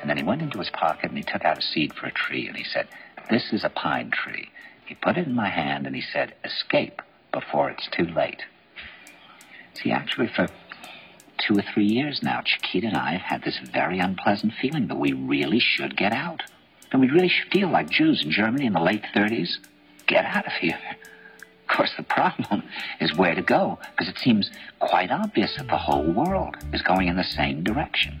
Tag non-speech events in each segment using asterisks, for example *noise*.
And then he went into his pocket and he took out a seed for a tree and he said, This is a pine tree. He put it in my hand and he said, Escape before it's too late. See, actually, for two or three years now, Chiquita and I have had this very unpleasant feeling that we really should get out. And we really should feel like Jews in Germany in the late 30s. Get out of here. Of course, the problem *laughs* is where to go, because it seems quite obvious that the whole world is going in the same direction.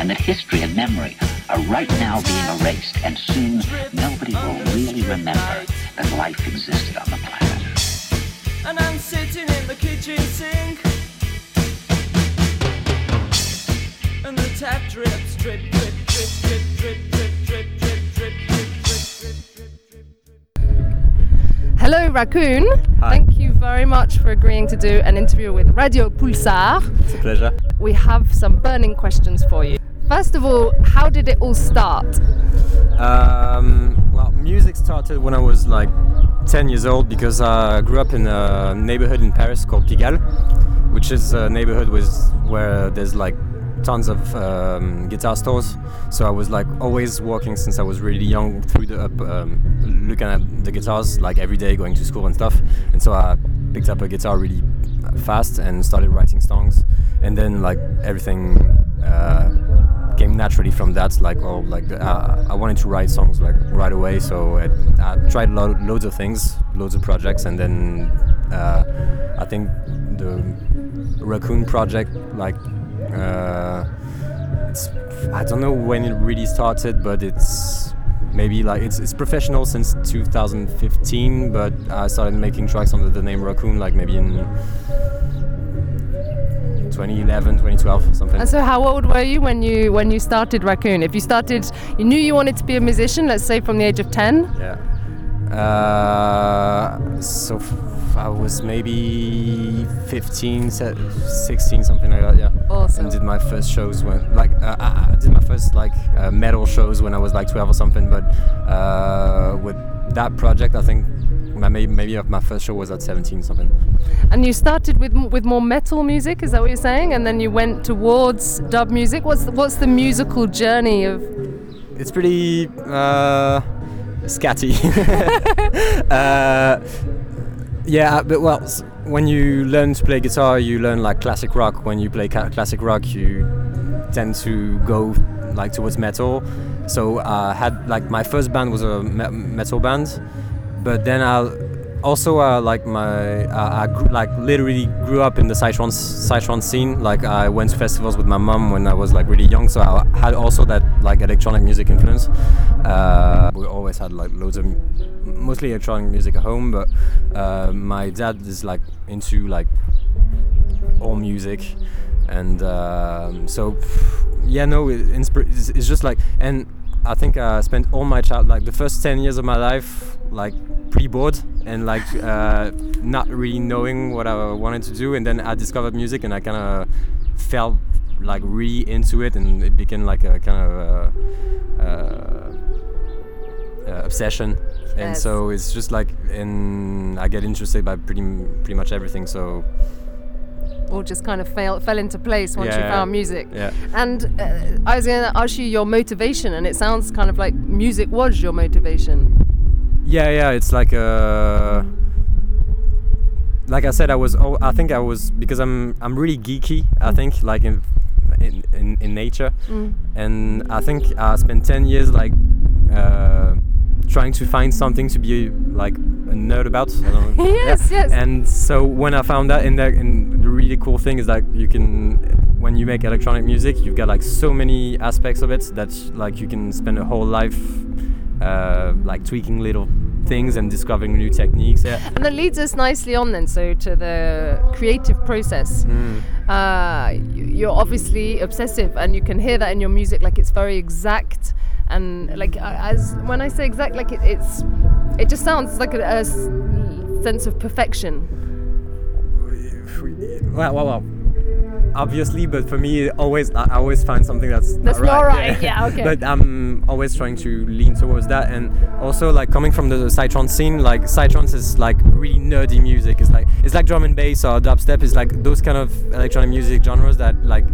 And that history and memory are right now being erased, and soon nobody will really remember that life existed on the planet. And I'm sitting in the kitchen sink. And the tap drips, drip, drip, drip, drip, drip, drip, drip, drip, drip, drip, drip, drip, drip, drip. Hello, Raccoon. Hi. Thank you very much for agreeing to do an interview with Radio Pulsar. It's a pleasure. We have some burning questions for you. First of all, how did it all start? Um, well, music started when I was like 10 years old because I grew up in a neighborhood in Paris called Pigalle, which is a neighborhood with where there's like tons of um, guitar stores. So I was like always walking since I was really young through the up, um, looking at the guitars like every day going to school and stuff. And so I picked up a guitar really fast and started writing songs. And then like everything uh, came naturally from that. Like oh, like uh, I wanted to write songs like right away. So I, I tried lo- loads of things, loads of projects, and then uh, I think the Raccoon project like uh, it's I don't know when it really started, but it's maybe like it's it's professional since 2015. But I started making tracks under the name Raccoon like maybe in 2011, 2012, something. And so, how old were you when you when you started Raccoon? If you started, you knew you wanted to be a musician. Let's say from the age of ten. Yeah. Uh, so f- I was maybe 15, 16, something like that. Yeah. Awesome. And did my first shows when, like, uh, I I did my first like uh, metal shows when I was like 12 or something. But uh, with that project, I think maybe maybe my first show was at 17 something. And you started with with more metal music. Is that what you're saying? And then you went towards dub music. What's the, what's the musical journey of? It's pretty uh, scatty. *laughs* uh, Yeah, uh, but well, when you learn to play guitar, you learn like classic rock. When you play ca- classic rock, you tend to go like towards metal. So I had like my first band was a me- metal band, but then I also uh, like my uh, I like literally grew up in the psytrance psytrance scene. Like I went to festivals with my mom when I was like really young, so I had also that like electronic music influence. Uh, we always had like loads of mostly electronic music at home, but uh, my dad is like into like all music, and um, so yeah, no, it, it's, it's just like and. I think I spent all my child like the first 10 years of my life like pretty bored and like *laughs* uh, not really knowing what I wanted to do. And then I discovered music and I kind of felt like really into it and it became like a kind of uh, uh, obsession. And so it's just like and I get interested by pretty pretty much everything. So All just kind of fell fell into place once you found music. yeah. And uh, I was going to ask you your motivation, and it sounds kind of like music was your motivation. Yeah, yeah, it's like uh like I said I was oh, I think I was because I'm I'm really geeky, I think like in in, in, in nature Mm. and I think I spent 10 years like uh, trying to find something to be like a nerd about. I don't know. *laughs* Yes, yes. And so when I found that, and, that, and the really cool thing is that you can, when you make electronic music, you've got like so many aspects of it that like you can spend a whole life uh, like tweaking little things and discovering new techniques. Yeah. And that leads us nicely on then, so to the creative process. Mm. Uh, you're obviously obsessive, and you can hear that in your music. Like it's very exact, and like as when I say exact, like it, it's it just sounds like a sense of perfection. Well, well, well. Obviously, but for me, always I always find something that's That's not not right. right, yeah, *laughs* okay. But I'm always trying to lean towards that, and also like coming from the psytrance scene, like psytrance is like really nerdy music. It's like it's like drum and bass or dubstep. It's like those kind of electronic music genres that like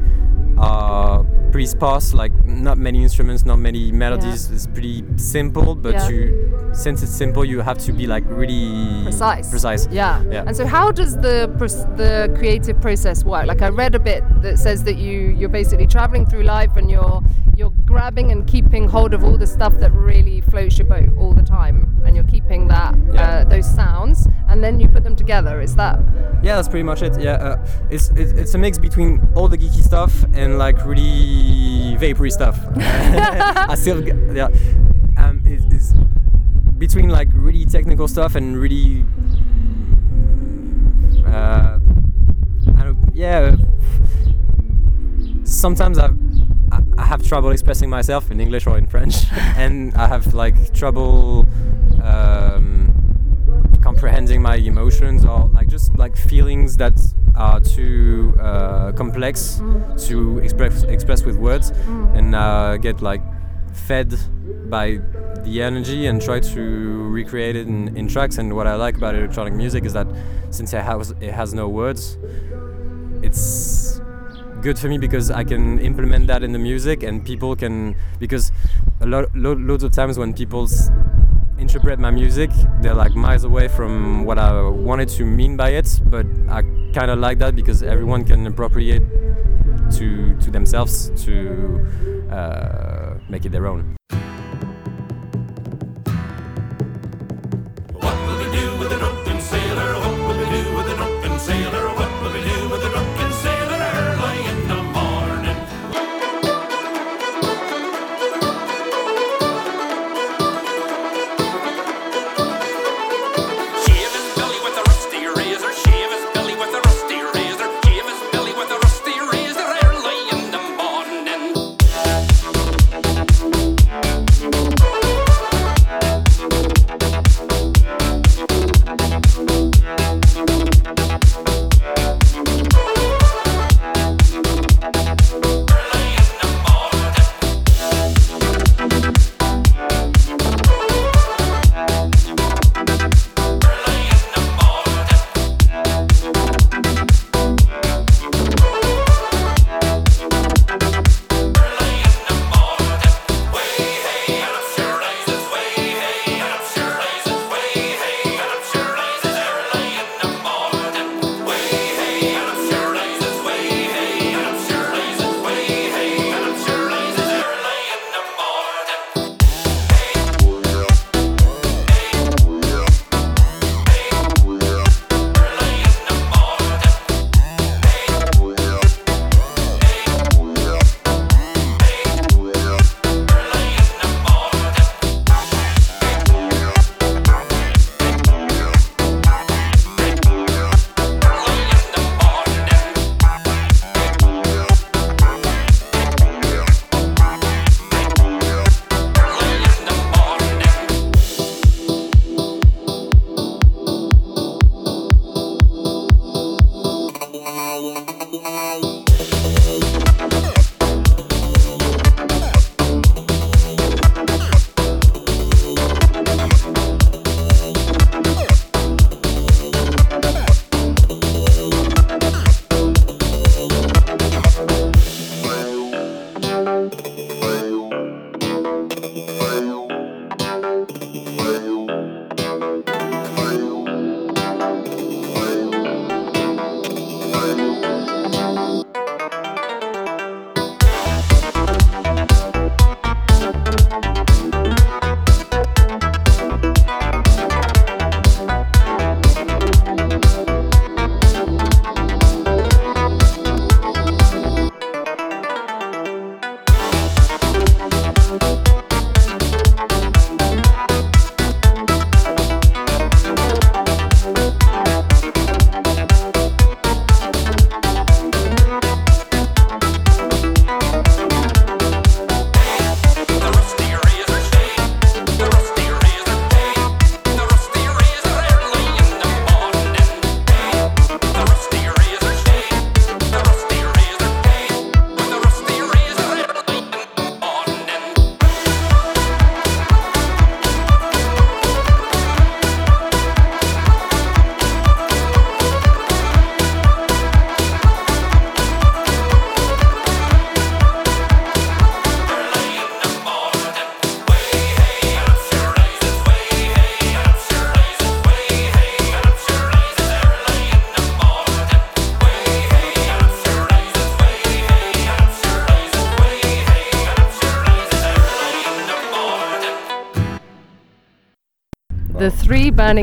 are pretty sparse. Like not many instruments, not many melodies. It's pretty simple, but Yeah. you since it's simple, you have to be like really Precise. Precise. Yeah. Yeah. And so, how does the the creative process work? Like, I read a bit that says that you you're basically traveling through life and you're you're grabbing and keeping hold of all the stuff that really floats your boat all the time, and you're keeping that Yeah. uh, those sounds, and then you put them together. Is that? Yeah, that's pretty much it. Yeah, uh, it's, it's it's a mix between all the geeky stuff and like really vapory stuff. *laughs* *laughs* I still yeah, um, it, it's between like really technical stuff and really uh, yeah. Sometimes I've, I I have trouble expressing myself in English or in French, *laughs* and I have like trouble. Um, comprehending my emotions or like just like feelings that are too uh, complex to express express with words and uh, get like fed by the energy and try to recreate it in, in tracks. And what I like about electronic music is that since it has it has no words it's good for me because I can implement that in the music and people can because a lot lo- loads of times when people interpret my music they're like miles away from what I wanted to mean by it. But I kind of like that because everyone can appropriate to to themselves to uh, make it their own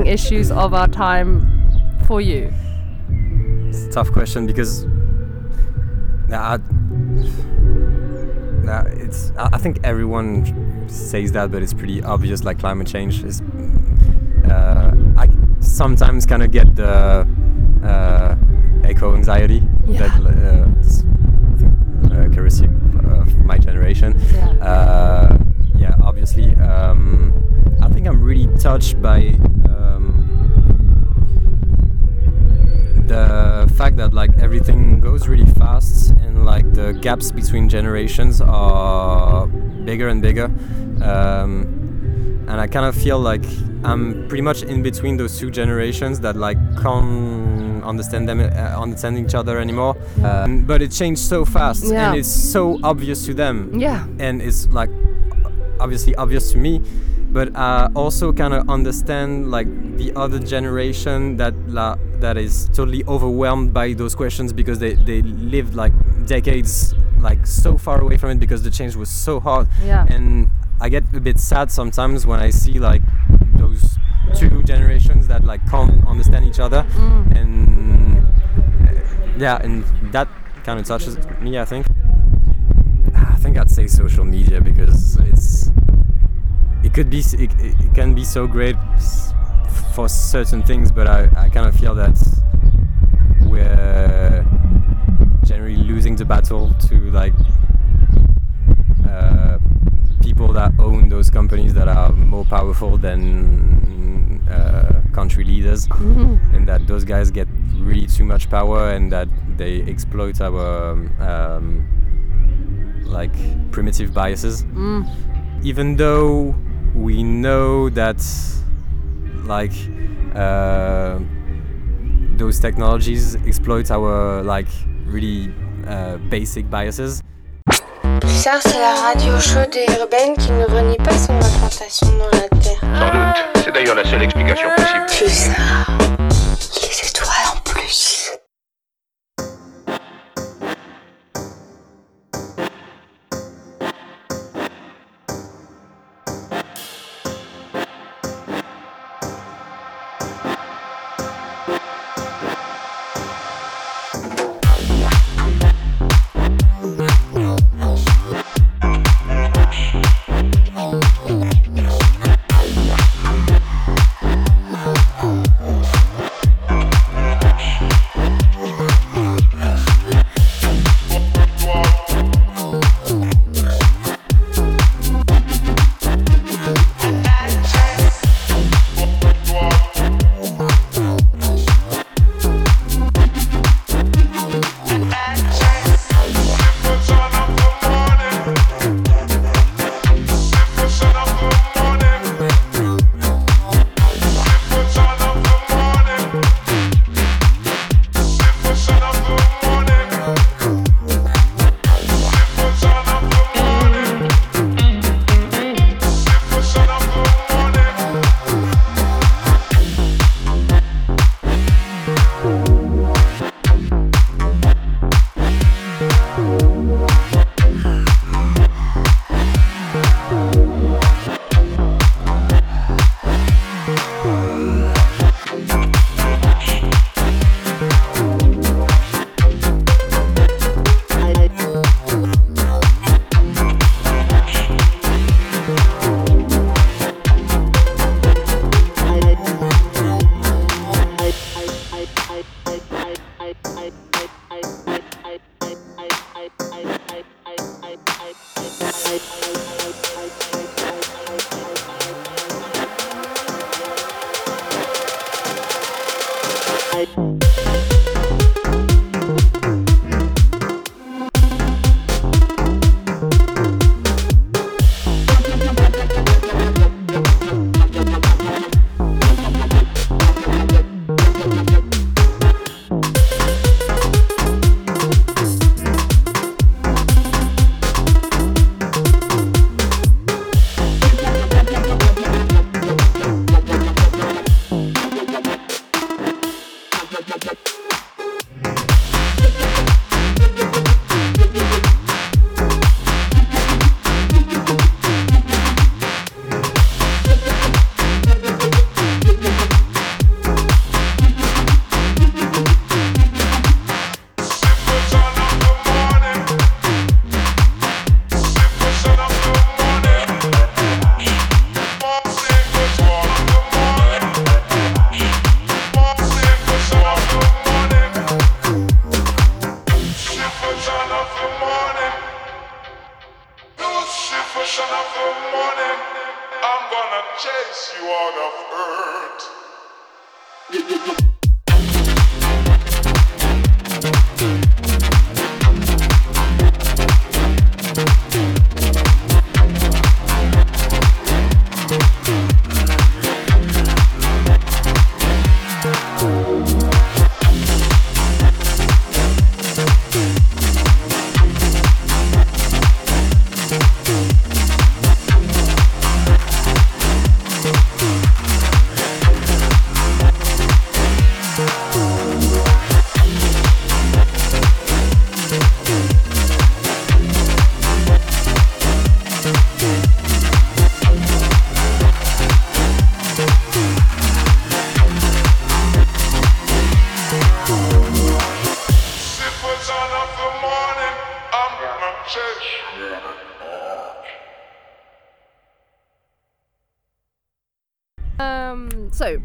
issues of our time for you. It's a tough question because nah, I, nah, it's I think everyone says that, but it's pretty obvious. Like climate change is. Uh, I sometimes kind of get the uh, eco anxiety Yeah. that uh, s- I think uh, characteristic of my generation. Yeah. Uh, yeah, obviously. Um, I think I'm really touched by. Um, the fact that like everything goes really fast and like the gaps between generations are bigger and bigger um, and i kind of feel like i'm pretty much in between those two generations that like can't understand them uh, understand each other anymore um, but it changed so fast Yeah. and it's so obvious to them Yeah. and it's like obviously obvious to me but I also kind of understand like the other generation that la, that is totally overwhelmed by those questions because they, they lived like decades like so far away from it because the change was so hard Yeah. and I get a bit sad sometimes when I see like those two generations that like can't understand each other Mm. and uh, yeah and that kind of touches me I think I think I'd say social media because it's it could be it, it can be so great for certain things, but I, I kind of feel that we're generally losing the battle to like uh, people that own those companies that are more powerful than uh, country leaders, *laughs* and that those guys get really too much power and that they exploit our um, like primitive biases. Even though we know that like uh, those technologies exploit our like really uh, basic biases Pulsar, c'est la radio chaude et urbaine qui ne renie pas son implantation dans la Terre. Sans doute. C'est d'ailleurs la seule explication possible. Pulsar,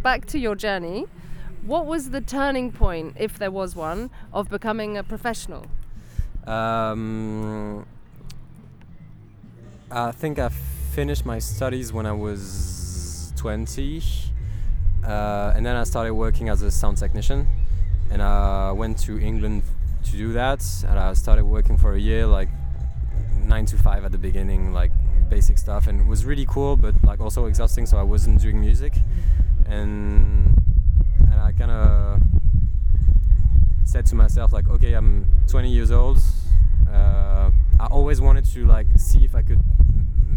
back to your journey. What was the turning point, if there was one, of becoming a professional? Um, I think I finished my studies when I was 20, uh, and then I started working as a sound technician. And I went to England to do that, and I started working for a year, like nine to five at the beginning, like basic stuff, and it was really cool, but like also exhausting. So I wasn't doing music, and and I kind of said to myself like okay i'm 20 years old uh, i always wanted to like see if i could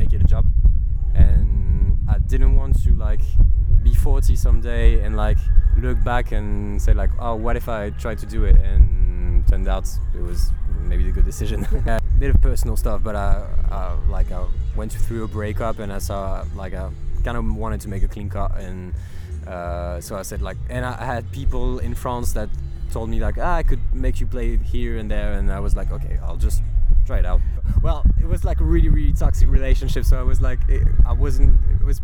make it a job. And i didn't want to like be 40 someday and like look back and say like oh what if i tried to do it? And turned out it was maybe the good decision. *laughs* A bit of personal stuff but i, I like i went through a breakup and i saw like i kind of wanted to make a clean cut and uh, so I said like, and I had people in France that told me like, ah, I could make you play here and there, and I was like, okay, I'll just try it out. Well, it was like a really really toxic relationship, so I was like, it, I wasn't, it was,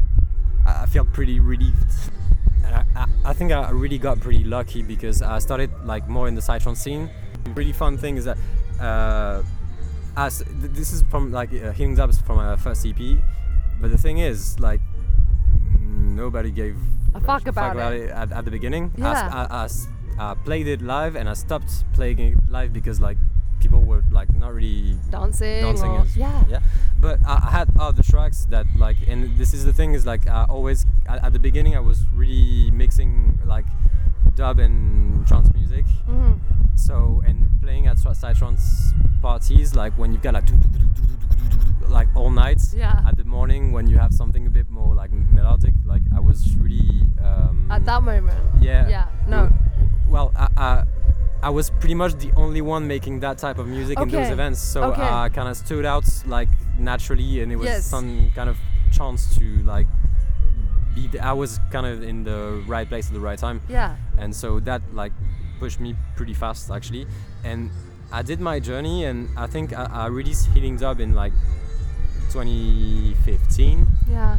I felt pretty relieved. And I, I, I think I really got pretty lucky because I started like more in the psytrance scene. Really fun thing is that uh, as this is from like uh, Healing Dubs from my first EP, but the thing is like nobody gave A fuck about it. at, at the beginning. I Yeah. I, I s- I played it live and I stopped playing it live because like people were like not really Dancing, dancing or, yeah. yeah but I, I had other tracks that like and this is the thing is like I always at, at the beginning I was really mixing like dub and trance music Mhm. so and playing at tra- psytrance parties like when you've got like like all night Yeah. at the morning when you have something a bit more like melodic like I was really um, At that moment. yeah Yeah. No. well I, I I was pretty much the only one making that type of music in those events so Okay. I kind of stood out like naturally and it was Yes. some kind of chance to like be the, I was kind of in the right place at the right time Yeah. and so that like pushed me pretty fast actually and I did my journey and I think I, I released Healing Dub in like 2015 Yeah.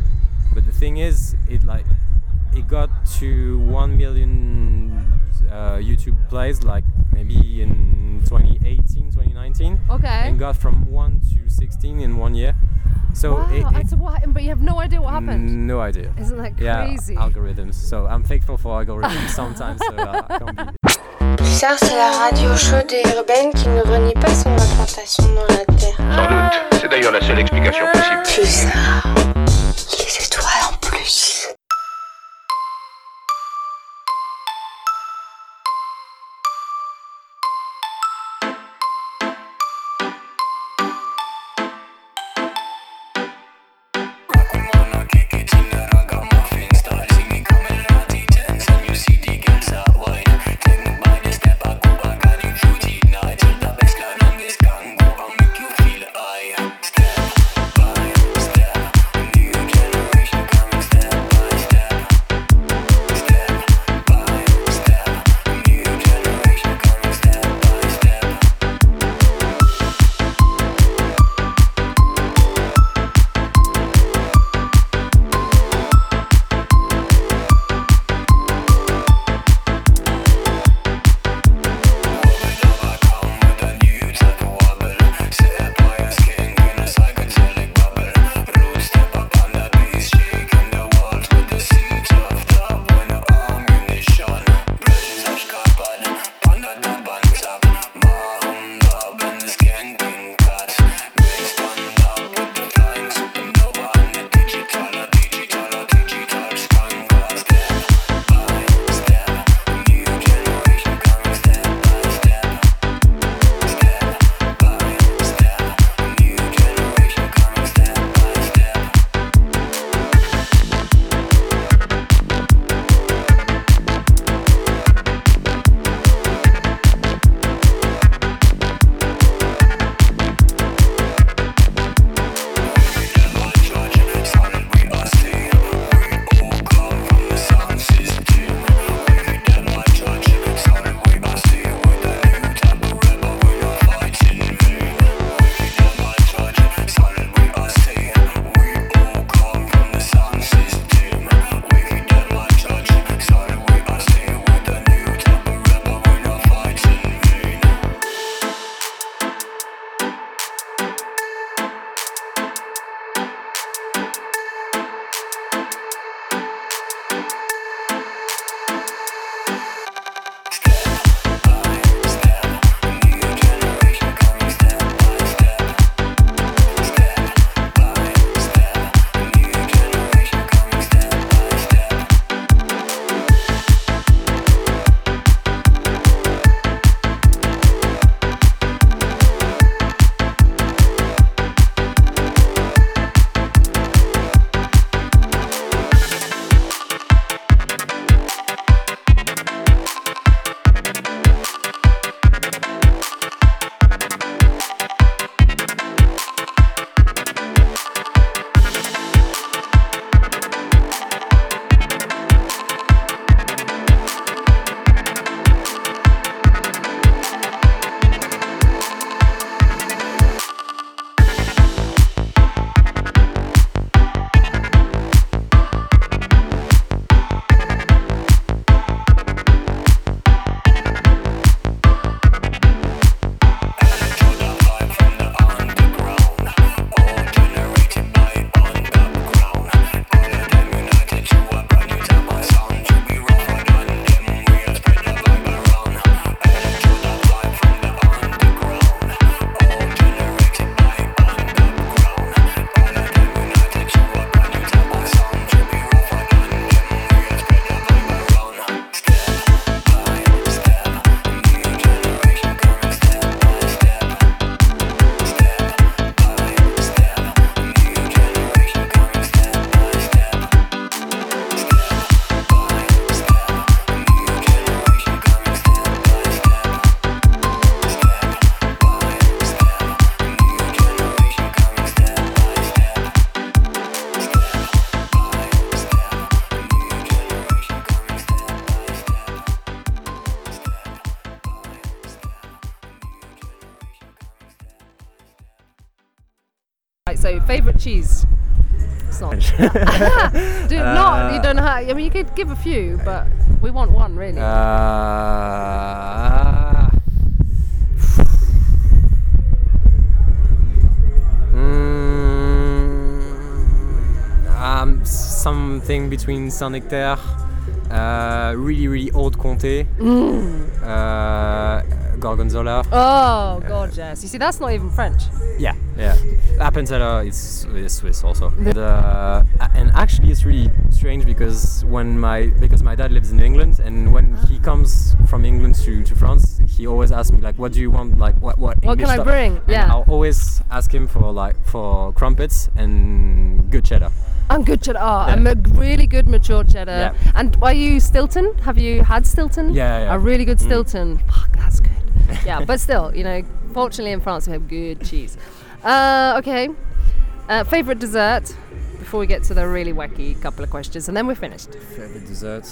but the thing is it like it got to 1 million uh, youtube plays like maybe in 2018 2019 Okay. and got from 1 to 16 in one year so wow. it, so what? But you have no idea what happened. no idea Isn't that yeah crazy? algorithms so i'm thankful for algorithms *laughs* sometimes so uh, I can't be Pulsar, c'est la radio chaude et urbaine qui ne renie pas son implantation dans la Terre. Sans doute. C'est d'ailleurs la seule explication possible. Pulsar, I mean, you could give a few, but we want one really. Uh, mm, um, something between Saint Nectaire, uh, really really old Comté, uh, Gorgonzola. oh, gorgeous. You see, that's not even French. Yeah, yeah. Appenzeller is, is Swiss also. *laughs* And, uh, and actually, it's really strange because when my because my dad lives in England, and when he comes from England to, to France, he always asks me like, "What do you want? Like, what what?" What English can I bring? And Yeah. I'll always ask him for like for crumpets and good cheddar. And good cheddar. Oh, Yeah. a really good mature cheddar. Yeah. And are you Stilton? Have you had Stilton? Yeah, yeah. A really good Mm. Stilton. Fuck, that's good. Yeah, but still, you know, fortunately in France we have good cheese. Uh, okay. Uh, favorite dessert? Before we get to the really wacky couple of questions, and then we're finished. Favorite dessert?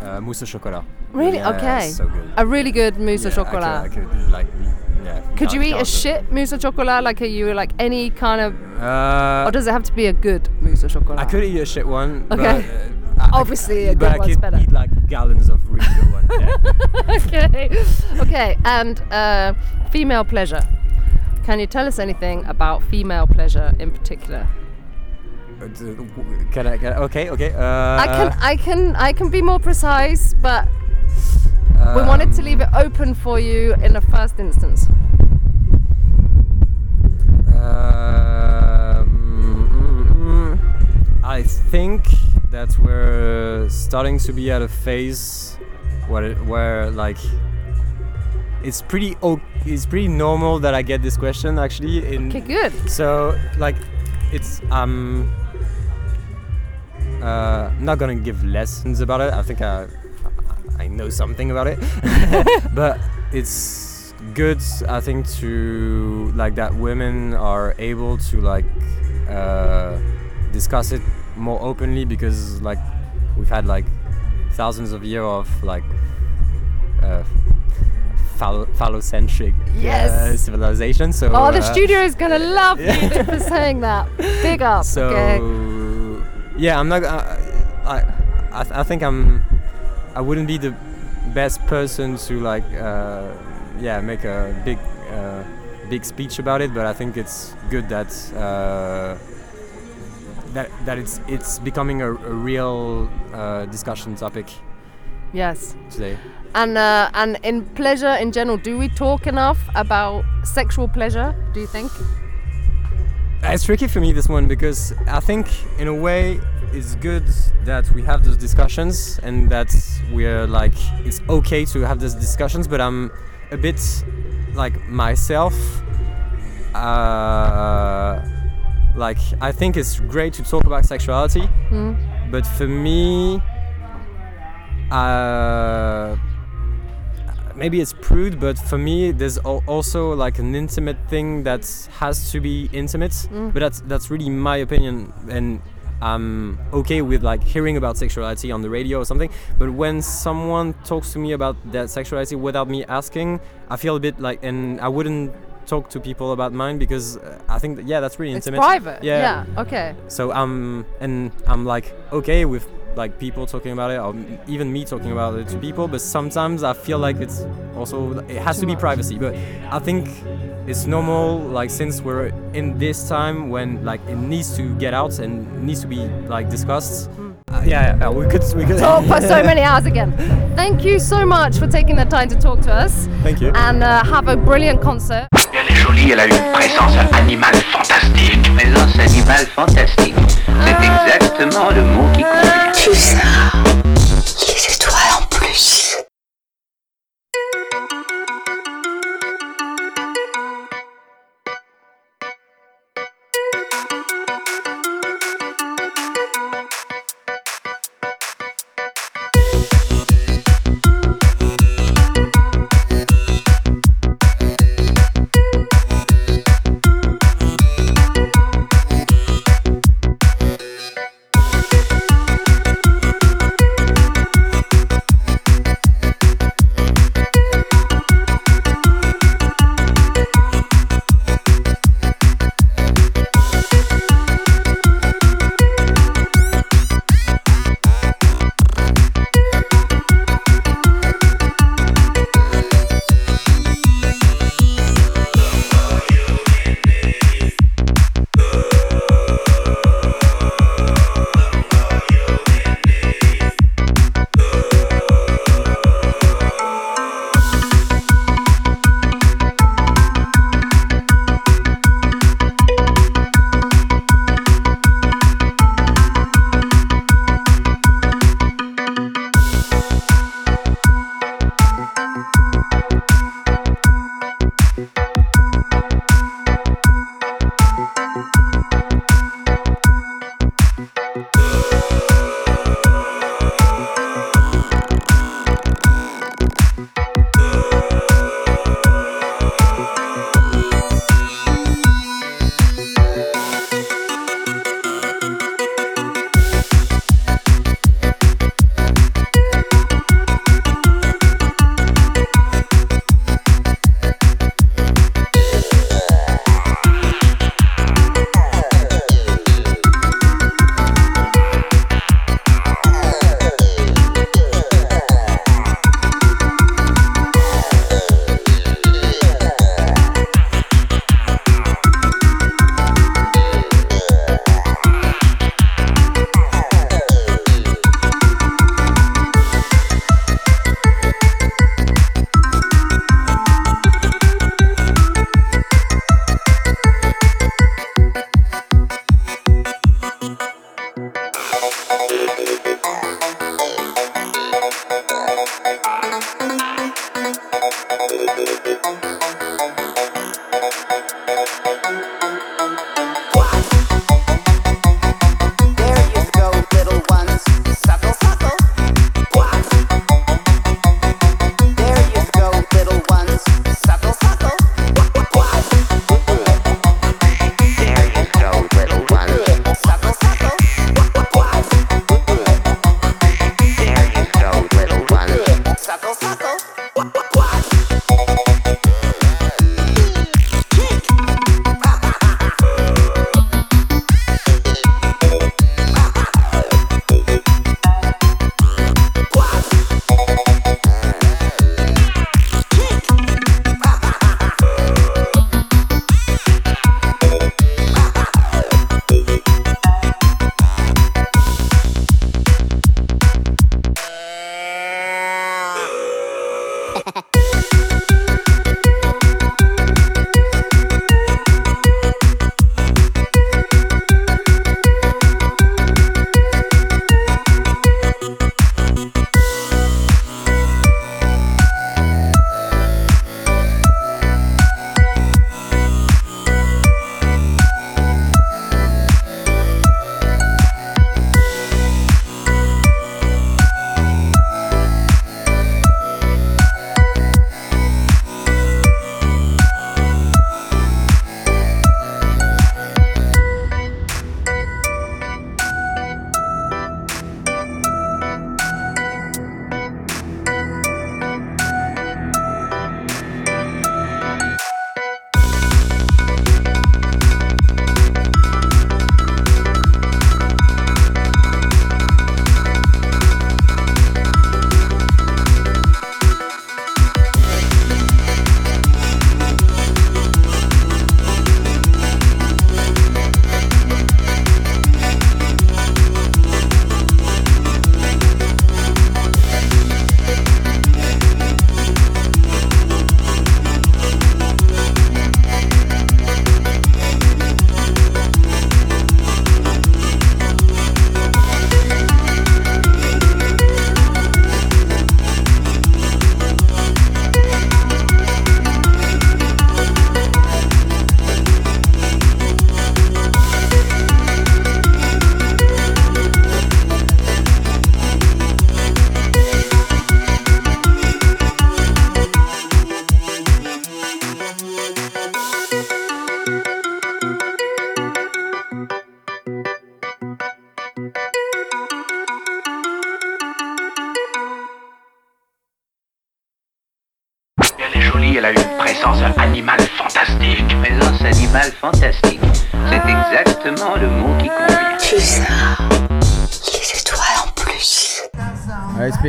Uh, mousse au chocolat. Really? Yeah, okay. So good. A really good mousse au Yeah, I could- chocolat. I could, like, yeah. Could you eat a shit mousse au chocolat? Like, are you like any kind of, Uh, or does it have to be a good mousse au chocolat? I could eat a shit one. Okay. But, uh, I- I Obviously, a good but I could better. eat like gallons of really good. Yeah. *laughs* okay. Okay. And uh, female pleasure. Can you tell us anything about female pleasure in particular? Can I? Can I okay. Okay. Uh, I can, I can, I can be more precise, but we wanted to leave it open for you in the first instance. Um, mm, I think that we're starting to be at a phase where, where like it's pretty it's pretty normal that I get this question actually in Okay, good. So like it's um uh not gonna give lessons about it. I think I I know something about it. *laughs* but it's good I think to like that women are able to like uh discuss it more openly because like we've had like thousands of years of like uh phallo- phallocentric uh, civilization so Oh, the uh, studio is gonna love you *laughs* for saying that. Big up. so okay. yeah, I'm not. Uh, I, I th- I think I'm. I wouldn't be the best person to like. Uh, yeah, make a big, uh, big speech about it. But I think it's good that. Uh, that, that it's it's becoming a, a real uh, discussion topic Yes. today. And uh, and in pleasure in general, do we talk enough about sexual pleasure? Do you think? It's tricky for me this one because I think in a way it's good that we have those discussions and that we're like it's okay to have those discussions but I'm a bit like myself uh, like I think it's great to talk about sexuality Mm. but for me uh, maybe it's prude but for me there's al- also like an intimate thing that has to be intimate Mm. but that's that's really my opinion and i'm okay with like hearing about sexuality on the radio or something but when someone talks to me about that sexuality without me asking i feel a bit like and i wouldn't talk to people about mine because uh, i think that, yeah that's really intimate. It's private. yeah Yeah. Okay. so I'm and I'm like okay with like people talking about it or even me talking about it to people but sometimes I feel like it's also it has Too to be much. privacy but I think it's normal like since we're in this time when like it needs to get out and needs to be like discussed uh, yeah, yeah we could we could Talk for so *laughs* many hours again. Thank you so much for taking the time to talk to us. thank you And uh, have a brilliant concert. Jolie, elle a une présence animale fantastique. Présence animale fantastique. C'est exactement le mot qui convient.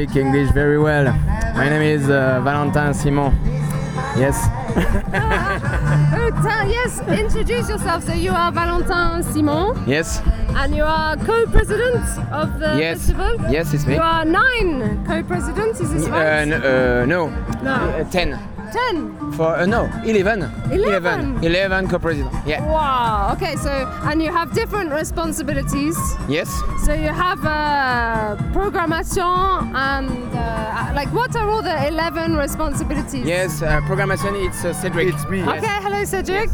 Speak English very well. My name is uh, Valentin Simon. Yes. *laughs* Oh, tell, yes, introduce yourself. So you are Valentin Simon, Yes. and you are co-president of the Yes. festival. Yes, it's me. You are nine co-presidents. Is this Uh, right? n- uh, no. No. Uh, ten. Ten. For uh, no, eleven. Eleven? Eleven co-president. Yeah. Wow. Okay. So and you have different responsibilities. Yes. So you have uh, programmation and uh, like what are all the eleven responsibilities? Yes. Uh, programmation. It's uh, Cedric. It's me. Okay, hello Cedric.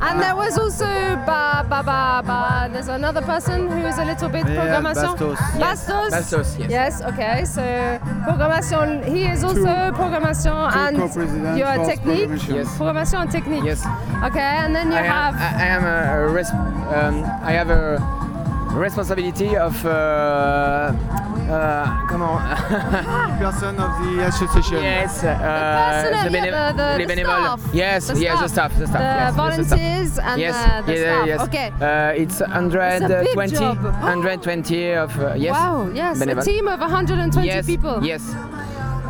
And there was also ba ba ba ba. There's another person who's a little bit Yeah, programmation. Bastos. Yes. Bastos. Bastos, yes. Okay. So programmation. He is also programmation and co-presidents you are technique. programmation. Yes. Programmation and technique. Yes. Okay, and then you I have. am, I, I am a, a res- um, I have a responsibility of uh, uh, comment *laughs* person of the association. Yes, uh, personnel, the, yeah, the- the- les the bénévoles. staff. Yes, The yes, the staff. staff, the staff. The yes, yes, volunteers staff. and yes, the- the yeah, staff. Yes. Okay. Uh, it's 120, It's a big job. 120 of uh, yes. Wow, yes, bénévoles. a team of 120 yes, people. Yes.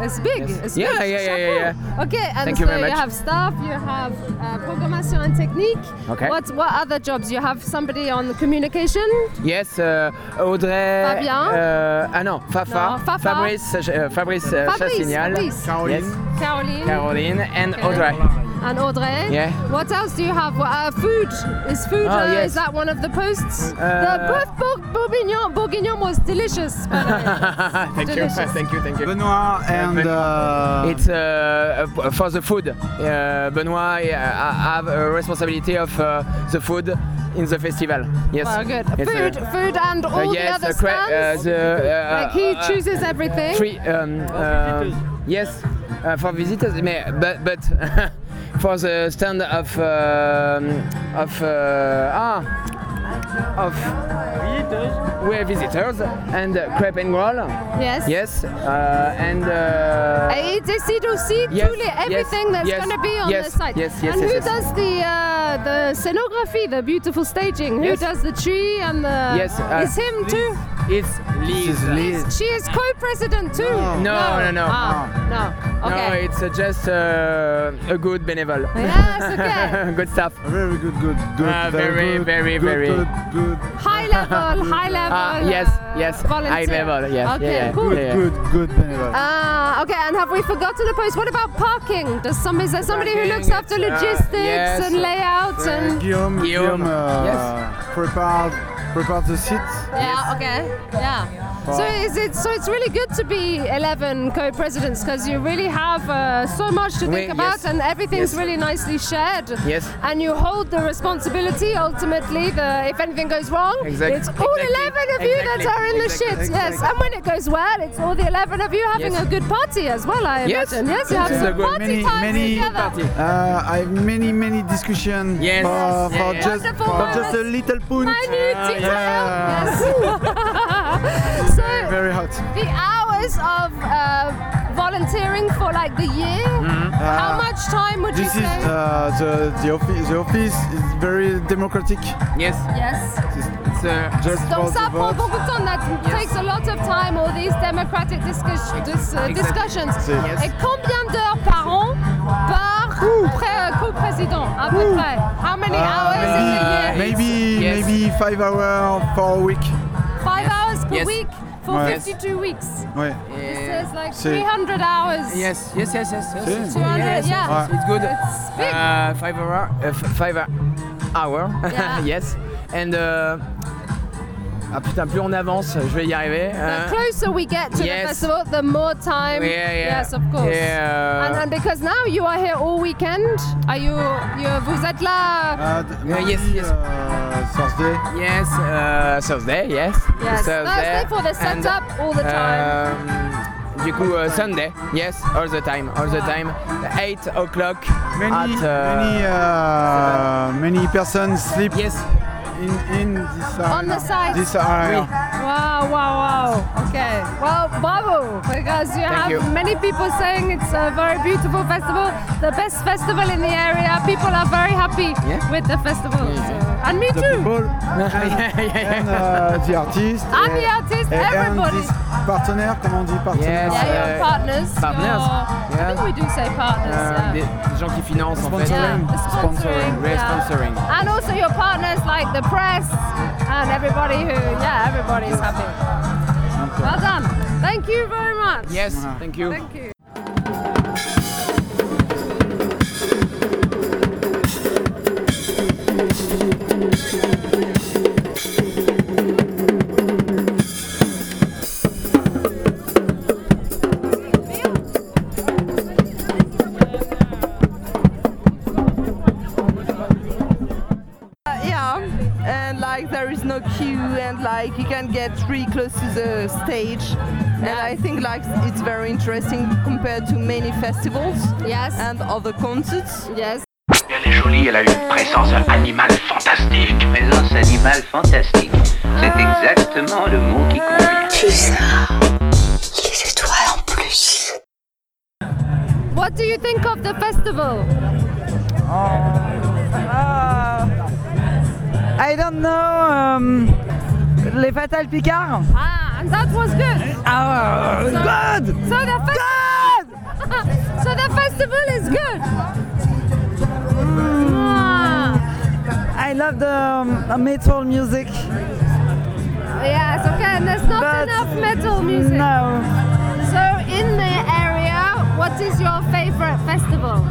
It's big. Yes. It's Yeah, big. yeah, yeah, yeah, Chapeau. Okay, and Thank so you very much. have staff, you have uh, programmation and technique. Okay. What what other jobs? You have somebody on communication. Yes, uh, Audrey. Fabien. Uh, ah non, Fafa. No, Fafa. Fabrice, uh, Fabrice uh, Fabrice, Chassignal. Fabrice. Yes. Caroline. Caroline and Okay. Audrey. And Audrey. Yeah. What else do you have? Uh, food. Is food? Oh, uh, yes. Is that one of the posts? Uh, the boeuf bourguignon, bourguignon was delicious. by the way. *laughs* thank you, thank you, thank you. Benoit and uh, It's uh, uh, for the food. Uh, Benoit uh, have a responsibility of uh, the food in the festival. Yes. Well, good. Yes, uh, food, food, and all uh, the other uh, cra- stands. uh, the, uh, like he chooses everything. Free, um, uh, yes, uh, for visitors, but but *laughs* for the stand of of ah of visitors. we're visitors and uh, crepe and roll. Yes. Yes, uh, and. Uh, Et il décide aussi Yes, tous les, yes, everything that's yes, going to be on yes, the site. yes, yes, and yes, who yes. does the uh, the scenography, the beautiful staging? Who Yes. does the tree and the? Yes, uh, it's him too. It's Liz. Liz. She is co-president too. No, no, no. Ah, no. No, Okay. it's uh, just uh, a good bénévole. Yes, okay. *laughs* good stuff. very good, good, good. Ah, very, good, very, good, very- good, good. high level, *laughs* high level. Ah, yes, uh, yes, volunteer. high level, yes, Okay, yeah, yeah, cool. yeah, yeah. Good, good, Beneval. Ah, okay. And have we forgotten the post? What about parking? Does some is there somebody who looks after uh, logistics yes. and layouts Uh, and? Guillaume, Guillaume, Guillaume, uh, yes. prepared, prepared the seat. Yeah. Okay. Yeah. So is it? So it's really good to be 11 co-presidents because you really have uh, so much to Oui, think about yes. and everything's Yes. really nicely shared. Yes. And you hold the responsibility ultimately. The if anything goes wrong, Exact- it's all exactly, 11 of you that are in the exactly, shit. Yes. And when it goes well, it's all the 11 of you having Yes. a good party as well. I imagine. Yes. You have It's some good- party many- time many together. Party. Uh, I have many, many discussions Yes. for, Yes. for, Yeah, yeah. just, for just a little punt. Minute detail. Yeah. Yes. *laughs* so Very hot. the hours of uh, volunteering for like the year. How much time would you This is say? uh, the the office. The office is very democratic. Yes, yes. it's uh, Just Donc for ça the prend vote. beaucoup de temps. That takes a lot of time. All these democratic discuss- dis- uh, Exactly. discussions. Yes. Et combien d'heures par an par pré- co-président à peu près? How many hours in a year? Uh, maybe Yes. maybe five hours for a week. Five hours per Yes. week for Ouais. 52 weeks. Ouais. This is like 300 hours. yes, yes, yes, yes. yes. Si. 200, Yes, yeah. yes, it's good. It's big. Uh, five hour, uh, f- five hour. *laughs* Yeah. yes, and. Uh, ah putain, plus on avance, je vais y arriver. The hein. closer we get to Yes. the festival, the more time. Yeah, yeah. Yes, of course. Yeah. And, and because now you are here all weekend, are you, you vous êtes là? Uh, yes, yes. Uh, Thursday. Yes, uh, Thursday, yes. Yes, Thursday for the and, setup all the time. um, du coup, uh, Sunday, yes, all the time, all the time. 8 o'clock Many at. uh, many uh, many persons sleep Yes, in, in this area. On the side. This area. Wow, wow, wow. Okay. Well, bravo, because you have you. many people saying it's a very beautiful festival, the best festival in the area. People are very happy with the festival. so- And me The too. people *laughs* and uh, the artists. And the artists, and, everybody. And this partenaire, comment on dit partenaire Yes, Yeah, your uh, partners. partners, your- I think we do say partners. Euh, yeah. des, des gens qui financent en fait. Yeah, the sponsoring. Ouais, yeah. sponsoring. And also your partners like the press and everybody who, yeah, everybody is happy. Well done. Thank you very much. Yes, thank you. Thank you. Close to the stage and i think like it's very interesting compared to many festivals yes and other concerts yes Elle est jolie, elle a une présence animale fantastique. Présence animale fantastique. C'est exactement le mot qui convient. Les étoiles en plus. What do you think of the festival? Uh, I don't know. Um, les Fatals Picards. Ah, that was good. Ah, So- good. So the festival. *laughs* so the festival is good. Ah, I love the um, metal music. yes, okay, and there's not But- enough metal music. No. So in the area, what is your favorite festival?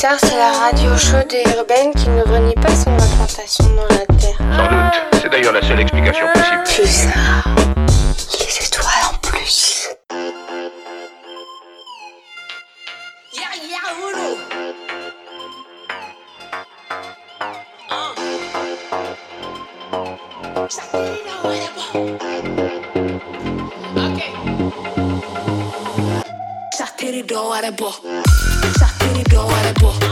Pulsar, c'est la radio chaude et urbaine qui ne renie pas son implantation dans la Terre. Sans doute. C'est d'ailleurs la seule explication possible. Pulsar, les étoiles en plus. Satiri know I they pull.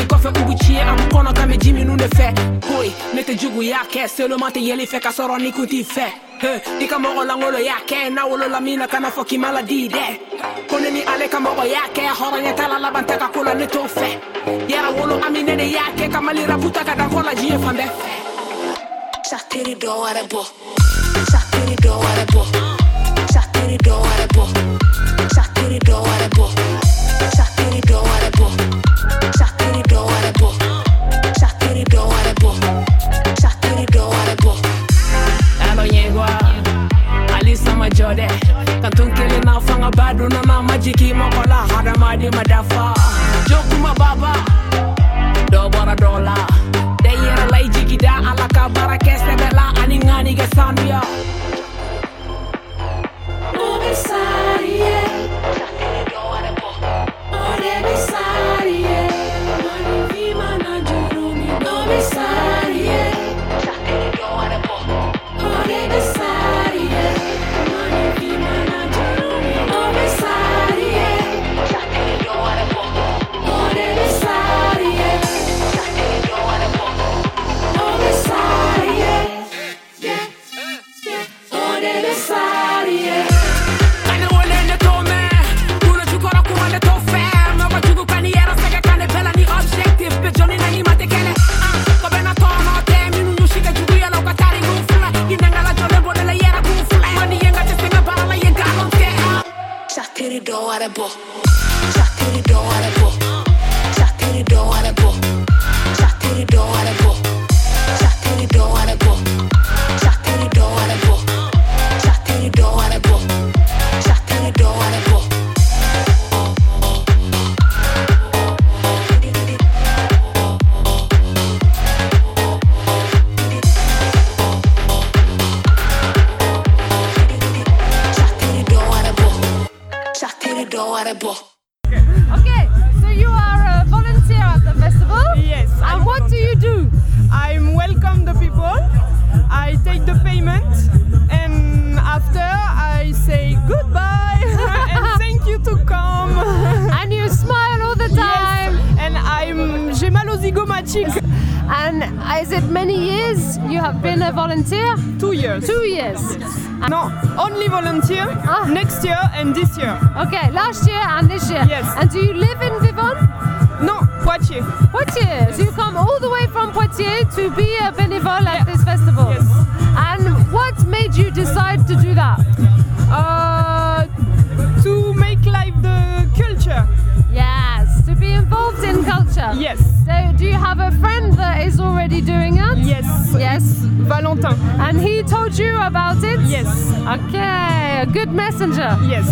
Ubi glame i kɔfɛ tiɲɛ a kɔnɔ ka mɛ ji minnu de fɛ koyi ne tɛ jugu y'a kɛ tɛ fɛ ka sɔrɔ ni kun t'i fɛ i ka mɔgɔ y'a kɛ n'a wolola min na kana fɔ k'i ma dɛ ko ne ni ale ka mɔgɔ y'a kɛ hɔrɔnya t'a la laban tɛ ka ko la ne t'o fɛ yɛrɛ wolo ami ne de y'a kɛ ka mali ka dan la diɲɛ fan bɛɛ fɛ bo. Satiri do are bo. Satiri do *laughs* Okay, so you are a volunteer at the festival? Yes. And what do you do? I welcome the people. I take the payment, and after I say goodbye *laughs* and thank you to come. And you smile all the *laughs* time. Yes. And I'm j'ai mal aux zygomatiques. And is it many years you have been a volunteer? Two years. Two years. No, only volunteer. Next year and this year. Okay, last year and this year. Yes. And do you live in Vivonne? No, Poitiers. Poitiers. So you come all the way from Poitiers to be a bénévole at this festival. Yes. And what made you decide to do that? Uh, to make live the culture. Yes, to be involved in culture. Yes. So do you have a friend that is already doing it? Yes. Yes. Valentin. And he told you about it? Yes. Okay, a good messenger. Yes.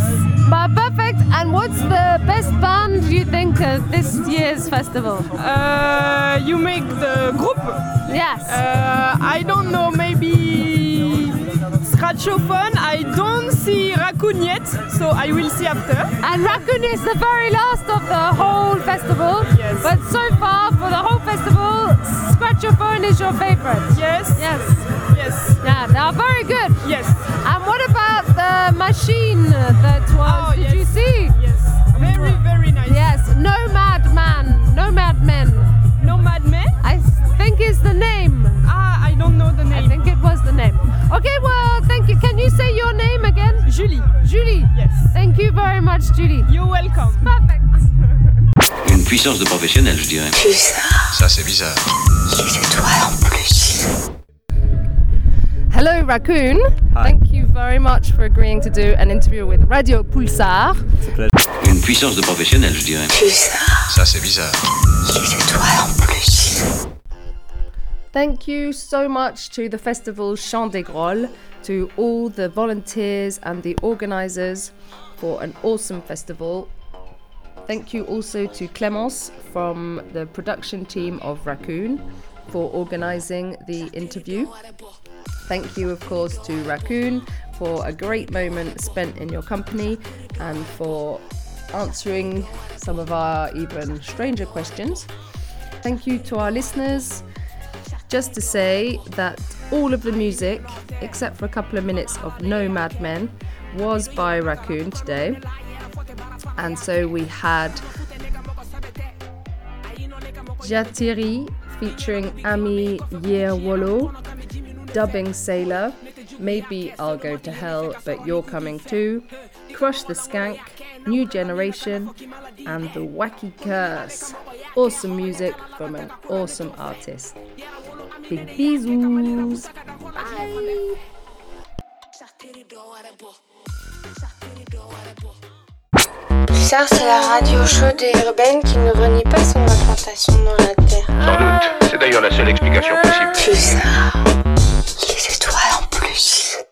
But perfect. And what's the best band you think of this year's festival? Uh, you make the group. Yes. Uh, I don't know, maybe Scratchophone. I don't see Raccoon yet, so I will see after. And Raccoon is the very last of the whole festival. Yes. But so far, for the whole festival, Scratchophone is your favorite. Yes. Yes. Yes. Yeah, they are very good. Yes. And what about the machine that was? Oh, did yes. you see? Yes. Very, very nice. Yes. Nomad Man. Nomad Men. Nomad Man? I think is the name. I know the I think it was the name. Okay, well, thank you. Can you say your name again? Julie. Julie. Yes. Thank you very much, Julie. You're welcome. Perfect. *laughs* Une puissance de professionnel, je dirais. Pulsar, Ça, c'est bizarre. les étoiles en plus. Hello, Raccoon. Thank you very much for agreeing to do an interview with Radio Pulsar. Une puissance de professionnel, je dirais. Ça, c'est bizarre. Thank you so much to the festival Chant des Grolles, to all the volunteers and the organisers for an awesome festival. Thank you also to Clemence from the production team of Raccoon for organising the interview. Thank you, of course, to Raccoon for a great moment spent in your company and for answering some of our even stranger questions. Thank you to our listeners. Just to say that all of the music, except for a couple of minutes of No Mad Men, was by Raccoon today. And so we had Jatiri featuring Ami Yerewolo, dubbing Sailor, Maybe I'll Go to Hell, but You're Coming Too, Crush the Skank, New Generation, and The Wacky Curse. Awesome music from an awesome artist. Big bisous! Bye! Pulsar, c'est la radio chaude et urbaine qui ne renie pas son implantation dans la Terre. Sans doute. C'est d'ailleurs la seule explication possible. Pulsar.